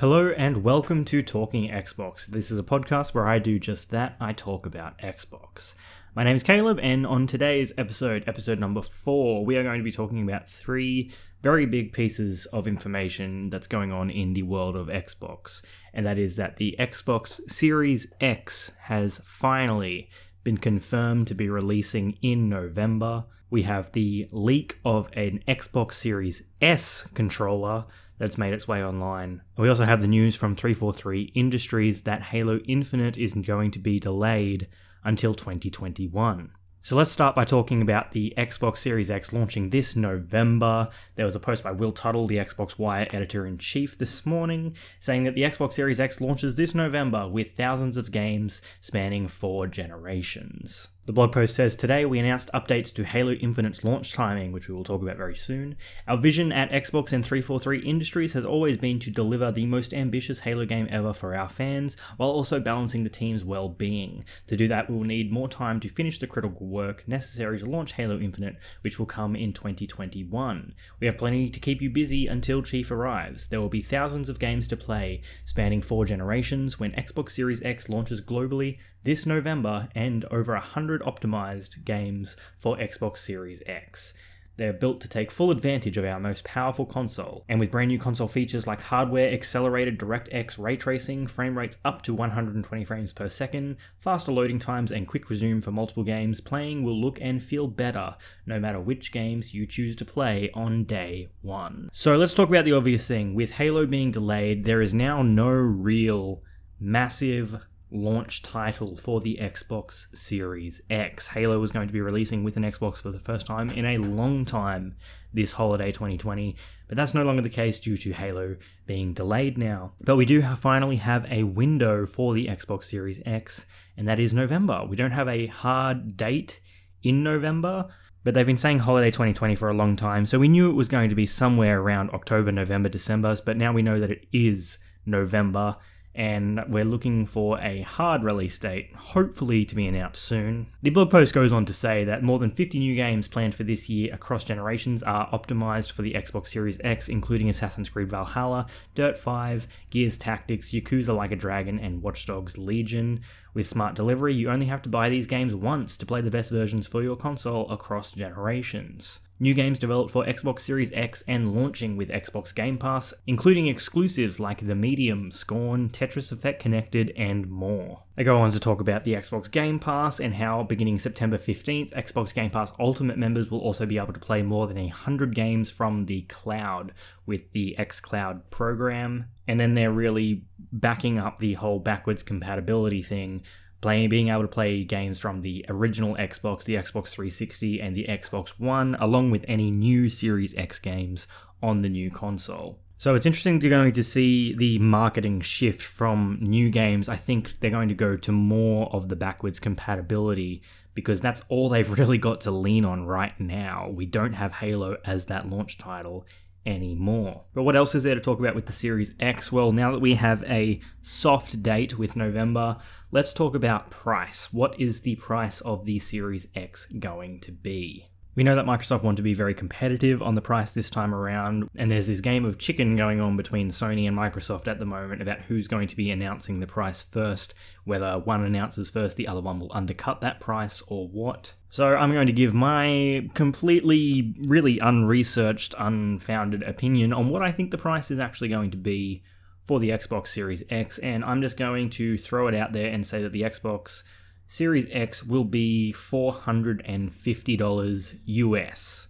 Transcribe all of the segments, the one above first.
Hello and welcome to Talking Xbox. This is a podcast where I do just that. I talk about Xbox. My name is Caleb, and on today's episode, episode number four, we are going to be talking about three very big pieces of information that's going on in the world of Xbox. And that is that the Xbox Series X has finally been confirmed to be releasing in November. We have the leak of an Xbox Series S controller that's made its way online. We also have the news from 343 Industries that Halo Infinite is going to be delayed until 2021. So let's start by talking about the Xbox Series X launching this November. There was a post by Will Tuttle, the Xbox Wire editor in chief, this morning, saying that the Xbox Series X launches this November with thousands of games spanning four generations. The blog post says today we announced updates to Halo Infinite's launch timing, which we will talk about very soon. Our vision at Xbox and 343 Industries has always been to deliver the most ambitious Halo game ever for our fans, while also balancing the team's well being. To do that, we will need more time to finish the critical work necessary to launch Halo Infinite, which will come in 2021. We have plenty to keep you busy until Chief arrives. There will be thousands of games to play, spanning four generations, when Xbox Series X launches globally this November and over 100 optimized games for Xbox Series X. They're built to take full advantage of our most powerful console, and with brand new console features like hardware accelerated DirectX ray tracing, frame rates up to 120 frames per second, faster loading times, and quick resume for multiple games, playing will look and feel better no matter which games you choose to play on day one. So let's talk about the obvious thing. With Halo being delayed, there is now no real massive launch title for the Xbox Series X. Halo was going to be releasing with an Xbox for the first time in a long time this holiday 2020, but that's no longer the case due to Halo being delayed now. But we do have, finally have a window for the Xbox Series X, and that is November. We don't have a hard date in November. But they've been saying holiday 2020 for a long time, so we knew it was going to be somewhere around October, November, December, but now we know that it is November and we're looking for a hard release date, hopefully to be announced soon. The blog post goes on to say that more than 50 new games planned for this year across generations are optimized for the Xbox Series X, including Assassin's Creed Valhalla, Dirt 5, Gears Tactics, Yakuza Like a Dragon, and Watch Dogs Legion. With smart delivery, you only have to buy these games once to play the best versions for your console across generations. New games developed for Xbox Series X and launching with Xbox Game Pass, including exclusives like The Medium, Scorn, Tetris Effect Connected, and more. I go on to talk about the Xbox Game Pass and how beginning September 15th, Xbox Game Pass Ultimate members will also be able to play more than 100 games from the cloud with the xCloud program. And then they're really backing up the whole backwards compatibility thing playing being able to play games from the original Xbox, the Xbox 360 and the Xbox One along with any new Series X games on the new console. So it's interesting to going to see the marketing shift from new games. I think they're going to go to more of the backwards compatibility because that's all they've really got to lean on right now. We don't have Halo as that launch title anymore. But what else is there to talk about with the Series X? Well, now that we have a soft date with November, let's talk about price. What is the price of the Series X going to be? We know that Microsoft want to be very competitive on the price this time around, and there's this game of chicken going on between Sony and Microsoft at the moment about who's going to be announcing the price first, whether one announces first, the other one will undercut that price, or what. So I'm going to give my completely, really unresearched, unfounded opinion on what I think the price is actually going to be for the Xbox Series X, and I'm just going to throw it out there and say that the Xbox Series X will be $450 US.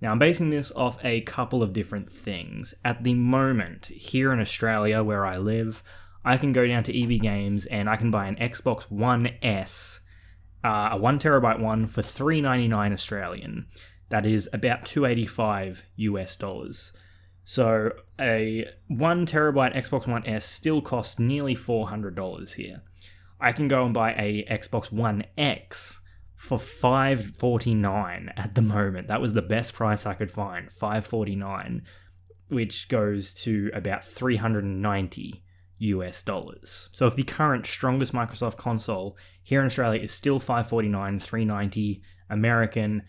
Now, I'm basing this off a couple of different things. At the moment, here in Australia, where I live, I can go down to EB Games and I can buy an Xbox One S, uh, a one terabyte one, for 399 Australian. That is about 285 US dollars. So a one terabyte Xbox One S still costs nearly $400 here. I can go and buy a Xbox One X for 549 at the moment. That was the best price I could find, 549, which goes to about 390 US dollars. So if the current strongest Microsoft console here in Australia is still 549, 390 American,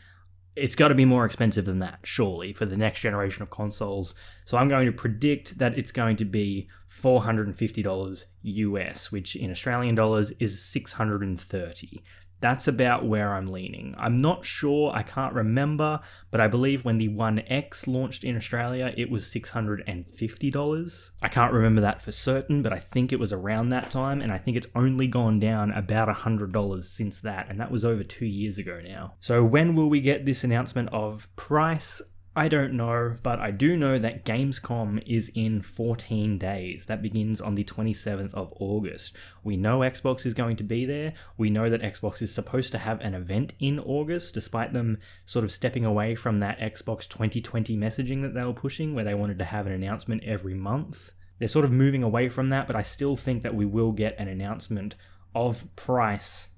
it's got to be more expensive than that, surely, for the next generation of consoles. So I'm going to predict that it's going to be $450 US, which in Australian dollars is 630 that's about where I'm leaning. I'm not sure, I can't remember, but I believe when the One X launched in Australia, it was $650. I can't remember that for certain, but I think it was around that time, and I think it's only gone down about $100 since that, and that was over two years ago now. So, when will we get this announcement of price? I don't know, but I do know that Gamescom is in 14 days. That begins on the 27th of August. We know Xbox is going to be there. We know that Xbox is supposed to have an event in August, despite them sort of stepping away from that Xbox 2020 messaging that they were pushing, where they wanted to have an announcement every month. They're sort of moving away from that, but I still think that we will get an announcement of price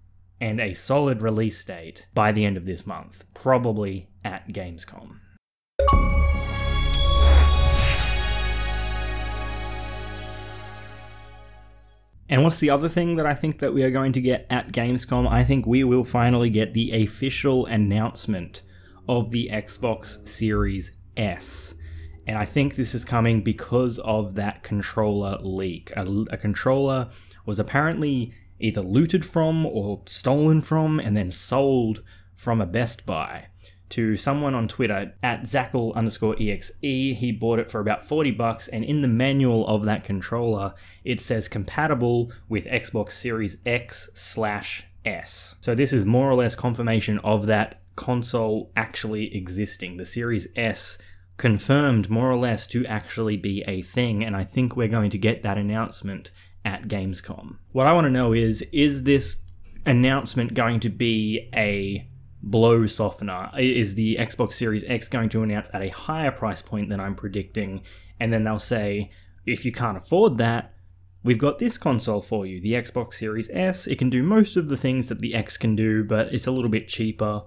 and a solid release date by the end of this month, probably at Gamescom. And what's the other thing that I think that we are going to get at Gamescom? I think we will finally get the official announcement of the Xbox Series S. And I think this is coming because of that controller leak. A, a, controller was apparently either looted from or stolen from and then sold from a Best Buy to someone on Twitter at Zackle underscore exe. He bought it for about 40 bucks, and in the manual of that controller, it says compatible with Xbox Series X slash S. So this is more or less confirmation of that console actually existing. The Series S confirmed more or less to actually be a thing, and I think we're going to get that announcement at Gamescom. What I want to know is is this announcement going to be a blow softener? Is the Xbox Series X going to announce at a higher price point than I'm predicting? And then they'll say, if you can't afford that, we've got this console for you, the Xbox Series S. It can do most of the things that the X can do, but it's a little bit cheaper.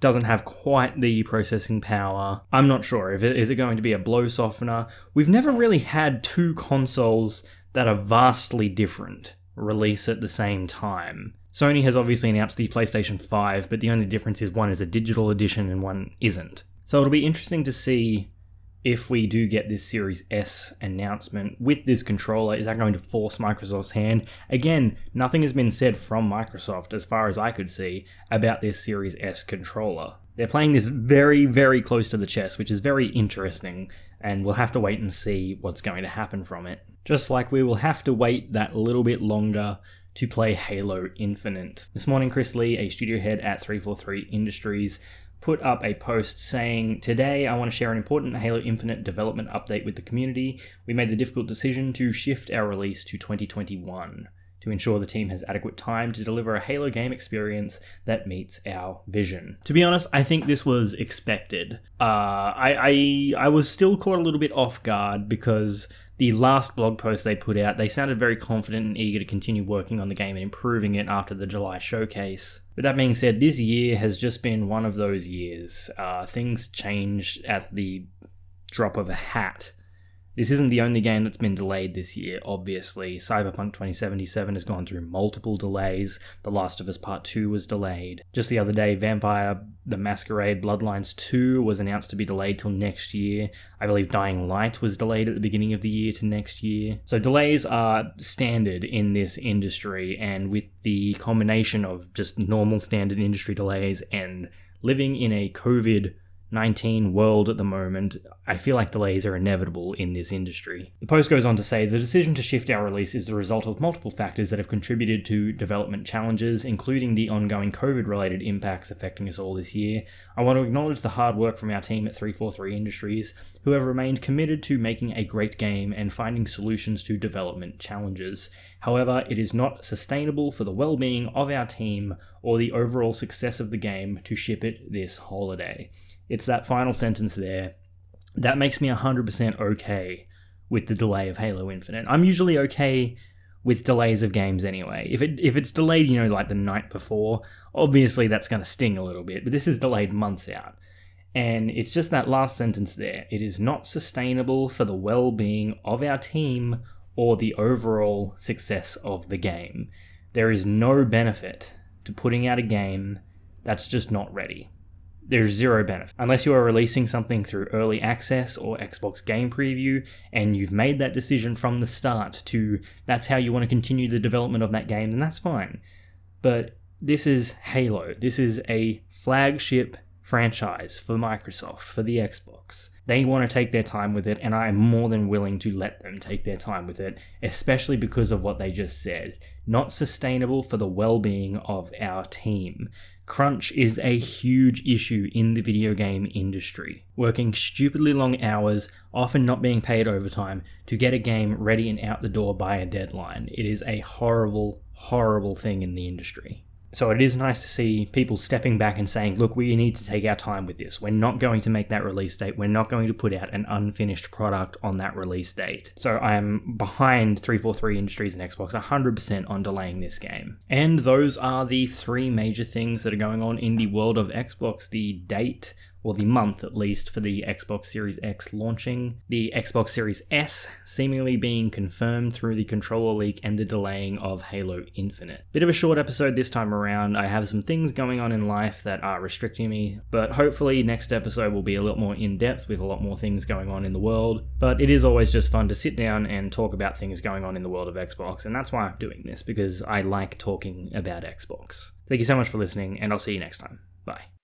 Doesn't have quite the processing power. I'm not sure. If it, is it going to be a blow softener? We've never really had two consoles that are vastly different release at the same time. Sony has obviously announced the PlayStation 5, but the only difference is one is a digital edition and one isn't. So it'll be interesting to see if we do get this Series S announcement with this controller. Is that going to force Microsoft's hand? Again, nothing has been said from Microsoft, as far as I could see, about this Series S controller. They're playing this very, very close to the chest, which is very interesting, and we'll have to wait and see what's going to happen from it. Just like we will have to wait that little bit longer to play Halo Infinite. This morning, Chris Lee, a studio head at 343 Industries, put up a post saying, Today I want to share an important Halo Infinite development update with the community. We made the difficult decision to shift our release to 2021 to ensure the team has adequate time to deliver a Halo game experience that meets our vision. To be honest, I think this was expected. Uh, I, I I was still caught a little bit off guard because the last blog post they put out, they sounded very confident and eager to continue working on the game and improving it after the July showcase. But that being said, this year has just been one of those years. Uh, things change at the drop of a hat. This isn't the only game that's been delayed this year, obviously. Cyberpunk 2077 has gone through multiple delays. The Last of Us Part 2 was delayed. Just the other day, Vampire the Masquerade Bloodlines 2 was announced to be delayed till next year. I believe Dying Light was delayed at the beginning of the year to next year. So delays are standard in this industry, and with the combination of just normal standard industry delays and living in a COVID 19 world at the moment, I feel like delays are inevitable in this industry. The post goes on to say the decision to shift our release is the result of multiple factors that have contributed to development challenges, including the ongoing COVID related impacts affecting us all this year. I want to acknowledge the hard work from our team at 343 Industries, who have remained committed to making a great game and finding solutions to development challenges. However, it is not sustainable for the well being of our team or the overall success of the game to ship it this holiday. It's that final sentence there that makes me 100% okay with the delay of Halo Infinite. I'm usually okay with delays of games anyway. If it if it's delayed, you know, like the night before, obviously that's going to sting a little bit, but this is delayed months out. And it's just that last sentence there. It is not sustainable for the well-being of our team or the overall success of the game. There is no benefit to putting out a game that's just not ready there's zero benefit. Unless you are releasing something through early access or Xbox Game Preview and you've made that decision from the start to that's how you want to continue the development of that game, then that's fine. But this is Halo. This is a flagship franchise for Microsoft, for the Xbox. They want to take their time with it, and I am more than willing to let them take their time with it, especially because of what they just said. Not sustainable for the well being of our team. Crunch is a huge issue in the video game industry. Working stupidly long hours, often not being paid overtime, to get a game ready and out the door by a deadline. It is a horrible, horrible thing in the industry. So it is nice to see people stepping back and saying, look, we need to take our time with this. We're not going to make that release date. We're not going to put out an unfinished product on that release date. So I am behind 343 Industries and Xbox 100% on delaying this game. And those are the three major things that are going on in the world of Xbox the date, or the month at least, for the Xbox Series X launching, the Xbox Series S seemingly being confirmed through the controller leak, and the delaying of Halo Infinite. Bit of a short episode this time around. I have some things going on in life that are restricting me, but hopefully next episode will be a lot more in depth with a lot more things going on in the world. But it is always just fun to sit down and talk about things going on in the world of Xbox, and that's why I'm doing this, because I like talking about Xbox. Thank you so much for listening, and I'll see you next time. Bye.